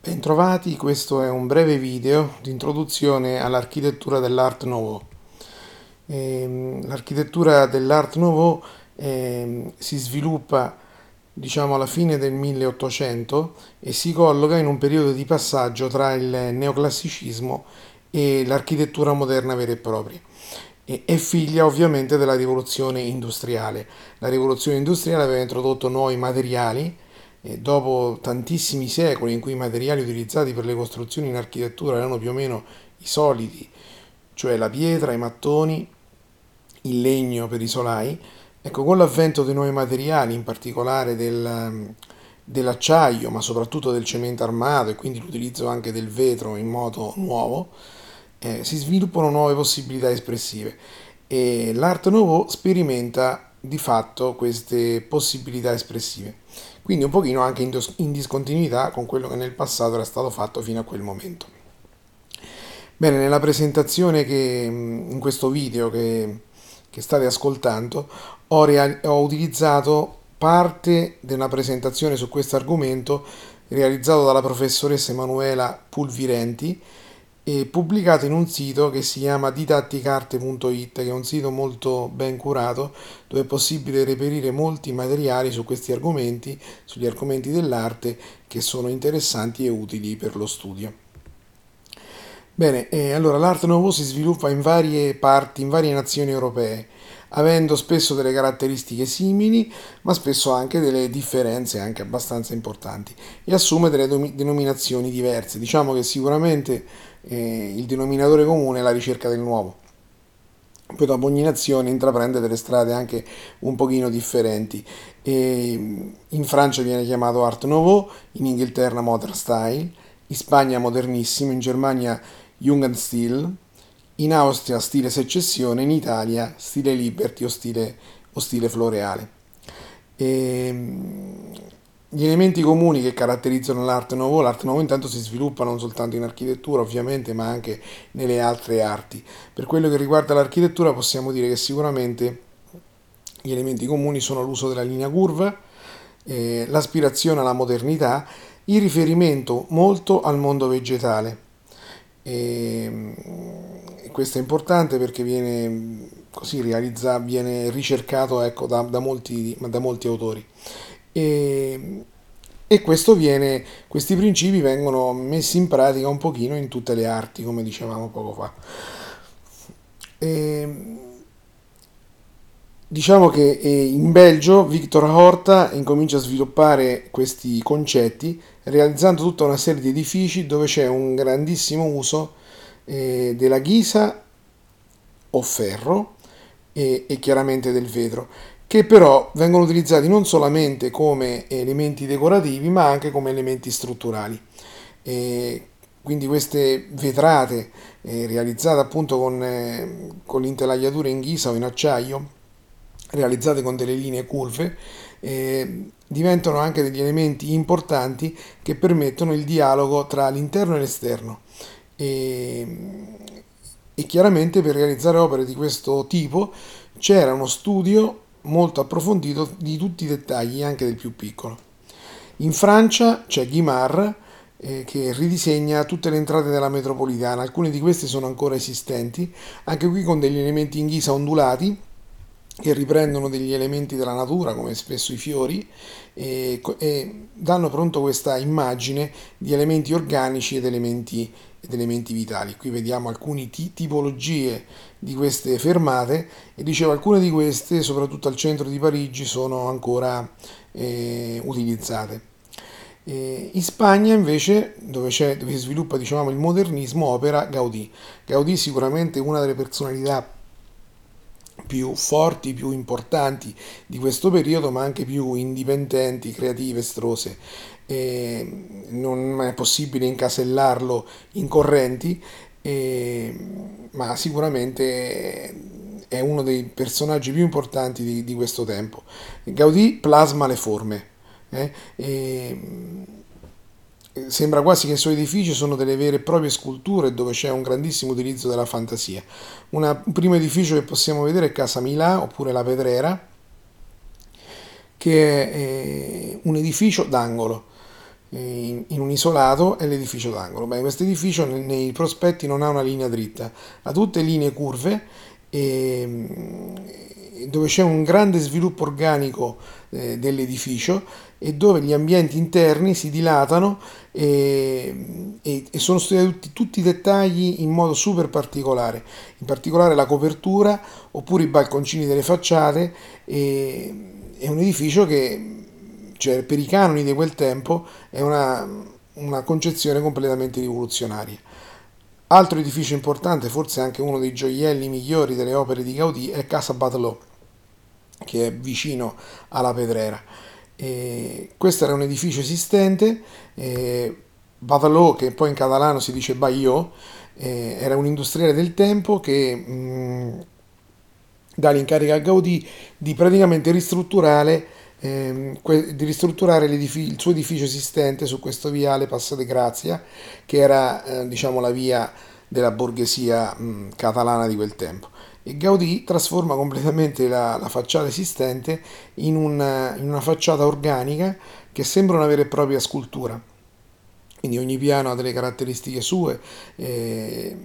Bentrovati, questo è un breve video di introduzione all'architettura dell'Art Nouveau. Ehm, l'architettura dell'Art Nouveau eh, si sviluppa diciamo alla fine del 1800 e si colloca in un periodo di passaggio tra il neoclassicismo e l'architettura moderna vera e propria. È figlia ovviamente della rivoluzione industriale. La rivoluzione industriale aveva introdotto nuovi materiali, dopo tantissimi secoli in cui i materiali utilizzati per le costruzioni in architettura erano più o meno i soliti, cioè la pietra, i mattoni, il legno per i solai, ecco, con l'avvento dei nuovi materiali, in particolare del, dell'acciaio, ma soprattutto del cemento armato e quindi l'utilizzo anche del vetro in modo nuovo, eh, si sviluppano nuove possibilità espressive. E l'Art Nouveau sperimenta di fatto queste possibilità espressive quindi un pochino anche in discontinuità con quello che nel passato era stato fatto fino a quel momento. Bene, nella presentazione che in questo video che, che state ascoltando ho, real, ho utilizzato parte di una presentazione su questo argomento realizzato dalla professoressa Emanuela Pulvirenti pubblicato in un sito che si chiama didatticarte.it, che è un sito molto ben curato dove è possibile reperire molti materiali su questi argomenti, sugli argomenti dell'arte che sono interessanti e utili per lo studio. Bene, eh, allora l'Art Nouveau si sviluppa in varie parti, in varie nazioni europee, avendo spesso delle caratteristiche simili, ma spesso anche delle differenze anche abbastanza importanti e assume delle denominazioni diverse. Diciamo che sicuramente eh, il denominatore comune è la ricerca del nuovo. Poi dopo ogni nazione intraprende delle strade anche un pochino differenti. E in Francia viene chiamato Art Nouveau, in Inghilterra Modern Style, in Spagna Modernissimo, in Germania Jugendstil, in Austria stile secessione, in Italia stile liberty o stile, o stile floreale. E, gli elementi comuni che caratterizzano l'arte nouveau, l'arte nouveau intanto si sviluppa non soltanto in architettura ovviamente, ma anche nelle altre arti. Per quello che riguarda l'architettura possiamo dire che sicuramente gli elementi comuni sono l'uso della linea curva, eh, l'aspirazione alla modernità, il riferimento molto al mondo vegetale. E, questo è importante perché viene così realizzato, viene ricercato ecco, da, da, molti, da molti autori. E, e viene, questi principi vengono messi in pratica un pochino in tutte le arti, come dicevamo poco fa. E, diciamo che in Belgio Victor Horta incomincia a sviluppare questi concetti realizzando tutta una serie di edifici dove c'è un grandissimo uso eh, della ghisa o ferro e, e chiaramente del vetro che però vengono utilizzati non solamente come elementi decorativi ma anche come elementi strutturali. E quindi queste vetrate eh, realizzate appunto con, eh, con l'intelaiatura in ghisa o in acciaio, realizzate con delle linee curve, eh, diventano anche degli elementi importanti che permettono il dialogo tra l'interno e l'esterno. E, e chiaramente per realizzare opere di questo tipo c'era uno studio molto approfondito di tutti i dettagli, anche del più piccolo. In Francia c'è Guimard eh, che ridisegna tutte le entrate della metropolitana, alcune di queste sono ancora esistenti, anche qui con degli elementi in ghisa ondulati che riprendono degli elementi della natura, come spesso i fiori, e, e danno pronto questa immagine di elementi organici ed elementi, ed elementi vitali. Qui vediamo alcune t- tipologie di queste fermate e dicevo alcune di queste, soprattutto al centro di Parigi, sono ancora eh, utilizzate. In Spagna invece, dove, dove si sviluppa diciamo, il modernismo, opera Gaudì. Gaudì sicuramente una delle personalità più forti, più importanti di questo periodo, ma anche più indipendenti, creative, estrose. E non è possibile incasellarlo in correnti, e, ma sicuramente è uno dei personaggi più importanti di, di questo tempo. Gaudì plasma le forme. Eh? E, sembra quasi che i suoi edifici sono delle vere e proprie sculture dove c'è un grandissimo utilizzo della fantasia. Una, un primo edificio che possiamo vedere è Casa Milà oppure La Pedrera, che è eh, un edificio d'angolo. in, in un isolato è l'edificio d'angolo. Questo edificio nei prospetti non ha una linea dritta, ha tutte linee curve e, dove c'è un grande sviluppo organico eh, dell'edificio e dove gli ambienti interni si dilatano e, e, e sono studiati tutti, tutti, i dettagli in modo super particolare, in particolare la copertura oppure i balconcini delle facciate. E, è un edificio che cioè, per i canoni di quel tempo è una, una concezione completamente rivoluzionaria. Altro edificio importante, forse anche uno dei gioielli migliori delle opere di Gaudì, è Casa Batelot, che è vicino alla Pedrera. E questo era un edificio esistente, Batelot, che poi in catalano si dice eh, era un industriale del tempo che mh, dà l'incarico a Gaudì di praticamente ristrutturare ehm, di ristrutturare il suo edificio esistente su questo viale Passo de Grazia, che era eh, diciamo, la via della borghesia mh, catalana di quel tempo. E Gaudì trasforma completamente la, la facciata esistente in una, in una facciata organica che sembra una vera e propria scultura. Quindi ogni piano ha delle caratteristiche sue, eh,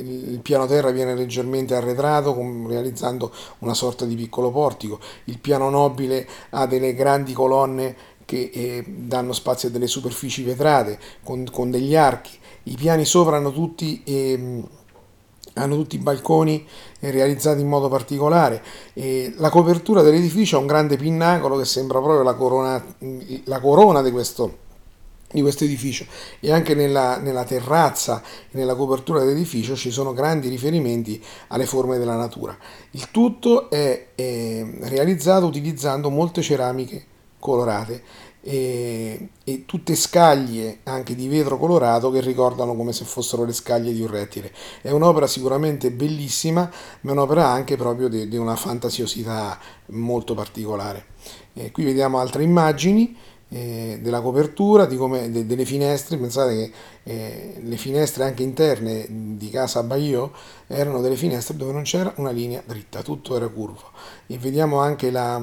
il piano terra viene leggermente arretrato realizzando una sorta di piccolo portico, il piano nobile ha delle grandi colonne che eh, danno spazio a delle superfici vetrate con, con degli archi, i piani sopra hanno tutti... Eh, hanno tutti i balconi eh, realizzati in modo particolare. E la copertura dell'edificio ha un grande pinnacolo che sembra proprio la corona, la corona di questo di questo edificio e anche nella, nella terrazza e nella copertura dell'edificio ci sono grandi riferimenti alle forme della natura. Il tutto è, è realizzato utilizzando molte ceramiche colorate e, e, tutte scaglie anche di vetro colorato che ricordano come se fossero le scaglie di un rettile. È un'opera sicuramente bellissima, ma è un'opera anche proprio di, di una fantasiosità molto particolare. E qui vediamo altre immagini eh, della copertura, come, de, delle finestre, pensate che eh, le finestre anche interne di casa Baio erano delle finestre dove non c'era una linea dritta, tutto era curvo. E vediamo anche la,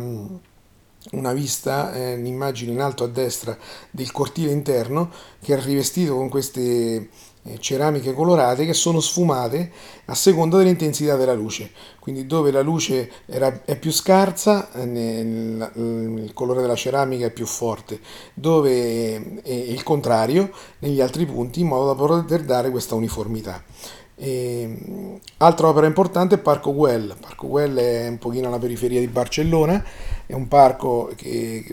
una vista, eh, un'immagine in alto a destra del cortile interno che è rivestito con queste eh, ceramiche colorate che sono sfumate a seconda dell'intensità della luce. Quindi dove la luce era, è più scarsa, eh, il colore della ceramica è più forte, dove è il contrario negli altri punti, in modo da poter dare questa uniformità. E, altra opera importante è Parco Güell. Parco Güell è un pochino alla periferia di Barcellona, è un parco che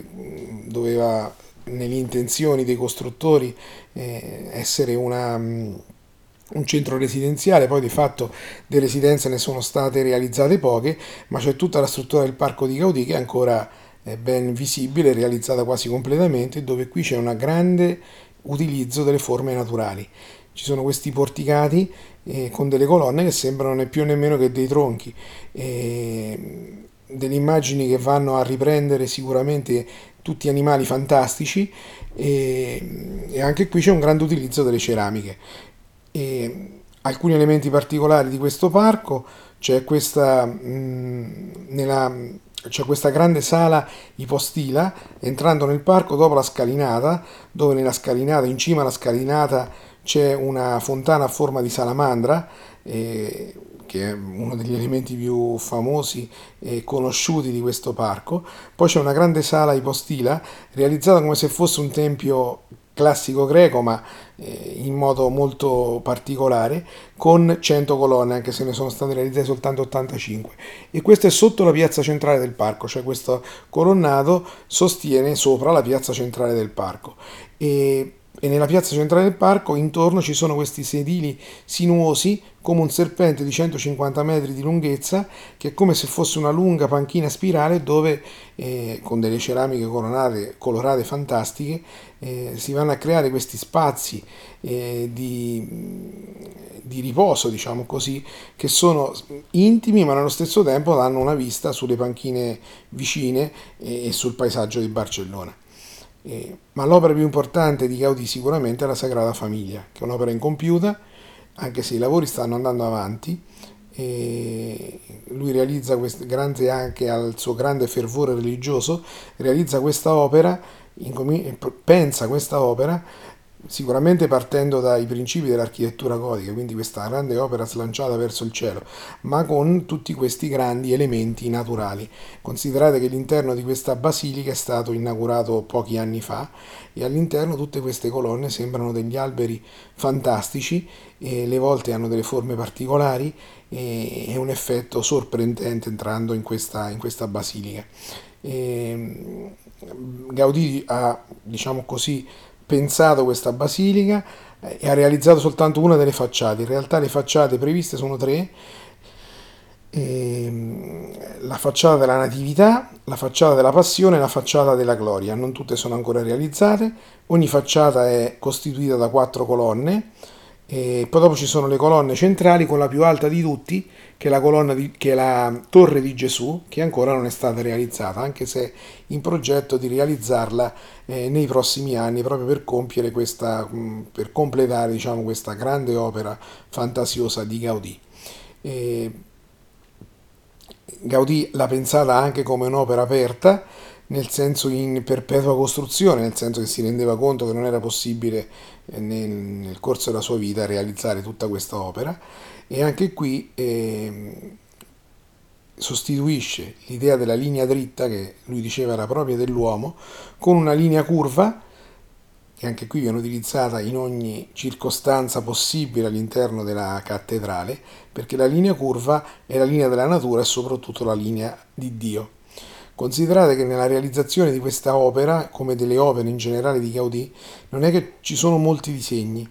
doveva nelle intenzioni dei costruttori eh, essere una, um, un centro residenziale, poi di fatto di residenze ne sono state realizzate poche, ma c'è tutta la struttura del parco di Gaudì che è ancora eh, ben visibile, realizzata quasi completamente, dove qui c'è un grande utilizzo delle forme naturali. Ci sono questi porticati eh, con delle colonne che sembrano né più nemmeno che dei tronchi. Eh, delle immagini che vanno a riprendere sicuramente tutti animali fantastici e, e anche qui c'è un grande utilizzo delle ceramiche. E alcuni elementi particolari di questo parco c'è questa, mh, nella, c'è questa grande sala ipostila entrando nel parco dopo la scalinata dove nella scalinata in cima alla scalinata c'è una fontana a forma di salamandra eh, che è uno degli elementi più famosi e conosciuti di questo parco. Poi c'è una grande sala ipostila realizzata come se fosse un tempio classico greco, ma eh, in modo molto particolare, con 100 colonne, anche se ne sono state realizzate soltanto 85. E questo è sotto la piazza centrale del parco, cioè questo colonnato sostiene sopra la piazza centrale del parco. E e nella piazza centrale del parco intorno ci sono questi sedili sinuosi come un serpente di 150 metri di lunghezza che è come se fosse una lunga panchina spirale dove eh, con delle ceramiche colorate, colorate fantastiche eh, si vanno a creare questi spazi eh, di, di, riposo diciamo così che sono intimi ma nello stesso tempo danno una vista sulle panchine vicine e sul paesaggio di Barcellona. Eh, ma l'opera più importante di Gaudì sicuramente è la Sagrada Famiglia, che è un'opera incompiuta, anche se i lavori stanno andando avanti. E lui realizza, quest- grazie anche al suo grande fervore religioso, realizza questa opera incomi- pensa questa opera sicuramente partendo dai principi dell'architettura gotica, quindi questa grande opera slanciata verso il cielo, ma con tutti questi grandi elementi naturali. Considerate che l'interno di questa basilica è stato inaugurato pochi anni fa e all'interno tutte queste colonne sembrano degli alberi fantastici, le volte hanno delle forme particolari e un effetto sorprendente entrando in questa, in questa basilica. E Gaudì ha, diciamo così, pensato questa basilica eh, e ha realizzato soltanto una delle facciate. In realtà le facciate previste sono tre. Ehm, la facciata della Natività, la facciata della Passione e la facciata della Gloria. Non tutte sono ancora realizzate. Ogni facciata è costituita da quattro colonne e poi dopo ci sono le colonne centrali con la più alta di tutti, che è di, che è la Torre di Gesù, che ancora non è stata realizzata, anche se in progetto di realizzarla eh, nei prossimi anni, proprio per compiere questa, per completare diciamo, questa grande opera fantasiosa di Gaudì. E Gaudì l'ha pensata anche come un'opera aperta, nel senso in perpetua costruzione, nel senso che si rendeva conto che non era possibile eh, nel, nel corso della sua vita realizzare tutta questa opera e anche qui eh, sostituisce l'idea della linea dritta che lui diceva era propria dell'uomo con una linea curva che anche qui viene utilizzata in ogni circostanza possibile all'interno della cattedrale perché la linea curva è la linea della natura e soprattutto la linea di Dio. Considerate che nella realizzazione di questa opera, come delle opere in generale di Gaudì, non è che ci sono molti disegni,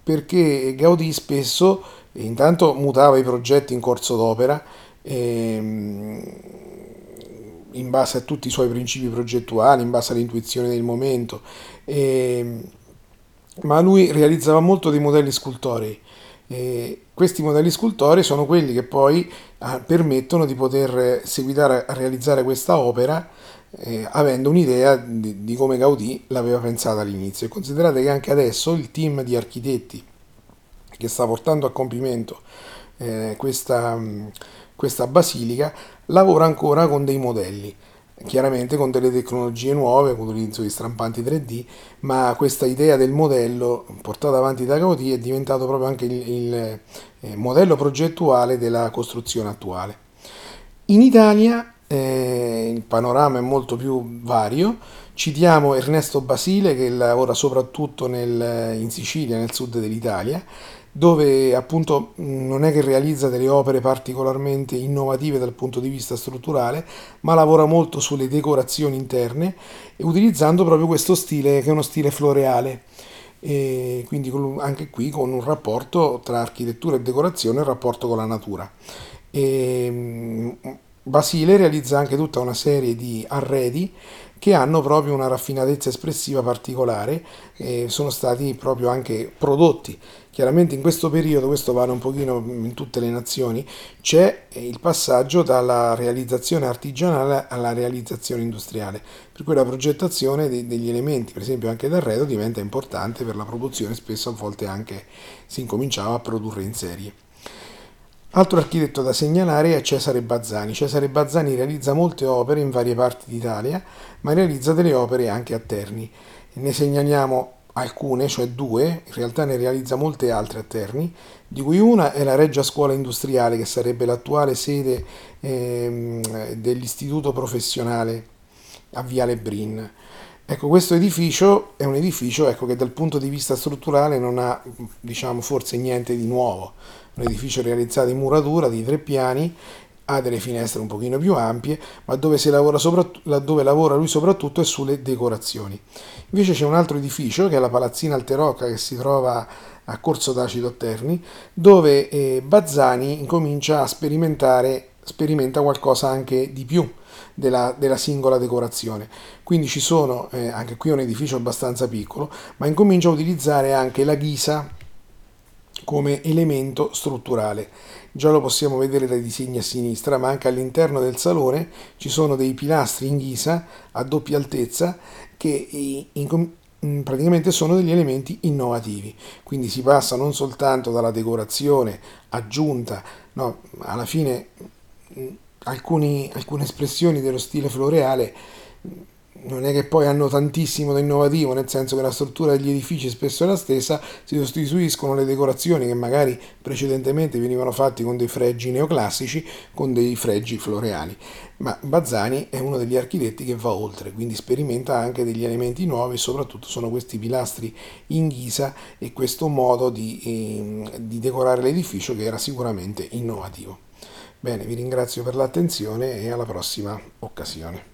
perché Gaudì spesso intanto mutava i progetti in corso d'opera ehm, in base a tutti i suoi principi progettuali, in base all'intuizione del momento, ehm, ma lui realizzava molto dei modelli scultorei questi modelli scultori sono quelli che poi eh, permettono di poter seguitare a realizzare questa opera eh, avendo un'idea di, di, come Gaudì l'aveva pensata all'inizio. E considerate che anche adesso il team di architetti che sta portando a compimento eh, questa, questa basilica lavora ancora con dei modelli chiaramente con delle tecnologie nuove, con l'utilizzo di stampanti 3D, ma questa idea del modello portata avanti da Gaudì è diventato proprio anche il, il eh, modello progettuale della costruzione attuale. In Italia eh, il panorama è molto più vario, citiamo Ernesto Basile che lavora soprattutto nel, in Sicilia, nel sud dell'Italia, dove appunto non è che realizza delle opere particolarmente innovative dal punto di vista strutturale, ma lavora molto sulle decorazioni interne, utilizzando proprio questo stile che è uno stile floreale. E quindi anche qui con un rapporto tra architettura e decorazione e il rapporto con la natura. E Basile realizza anche tutta una serie di arredi che hanno proprio una raffinatezza espressiva particolare e sono stati proprio anche prodotti. Chiaramente in questo periodo, questo vale un pochino in tutte le nazioni, c'è il passaggio dalla realizzazione artigianale alla realizzazione industriale, per cui la progettazione degli elementi, per esempio anche d'arredo, diventa importante per la produzione, spesso a volte anche si incominciava a produrre in serie. Altro architetto da segnalare è Cesare Bazzani. Cesare Bazzani realizza molte opere in varie parti d'Italia, ma realizza delle opere anche a Terni. Ne segnaliamo alcune, cioè due, in realtà ne realizza molte altre a Terni, di cui una è la Reggia Scuola Industriale, che sarebbe l'attuale sede ehm, dell'Istituto Professionale a Viale Brin. Ecco, questo edificio è un edificio ecco, che dal punto di vista strutturale non ha, diciamo, forse niente di nuovo un edificio realizzato in muratura di tre piani, ha delle finestre un pochino più ampie, ma dove, lavora, dove lavora lui soprattutto è sulle decorazioni. Invece c'è un altro edificio che è la Palazzina Alterocca che si trova a Corso d'Acido Terni, dove eh, Bazzani incomincia a sperimentare, sperimenta qualcosa anche di più. Della, della, singola decorazione. Quindi ci sono, eh, anche qui è un edificio abbastanza piccolo, ma incomincia a utilizzare anche la ghisa come elemento strutturale. Già lo possiamo vedere dai disegni a sinistra, ma anche all'interno del salone ci sono dei pilastri in ghisa a doppia altezza che in, in, praticamente sono degli elementi innovativi. Quindi si passa non soltanto dalla decorazione aggiunta, no, alla fine alcuni, alcune espressioni dello stile floreale non è che poi hanno tantissimo di innovativo, nel senso che la struttura degli edifici spesso è la stessa, si sostituiscono le decorazioni che magari precedentemente venivano fatte con dei fregi neoclassici con dei fregi floreali. Ma Bazzani è uno degli architetti che va oltre, quindi sperimenta anche degli elementi nuovi, soprattutto sono questi pilastri in ghisa e questo modo di, eh, di decorare l'edificio che era sicuramente innovativo. Bene, vi ringrazio per l'attenzione e alla prossima occasione.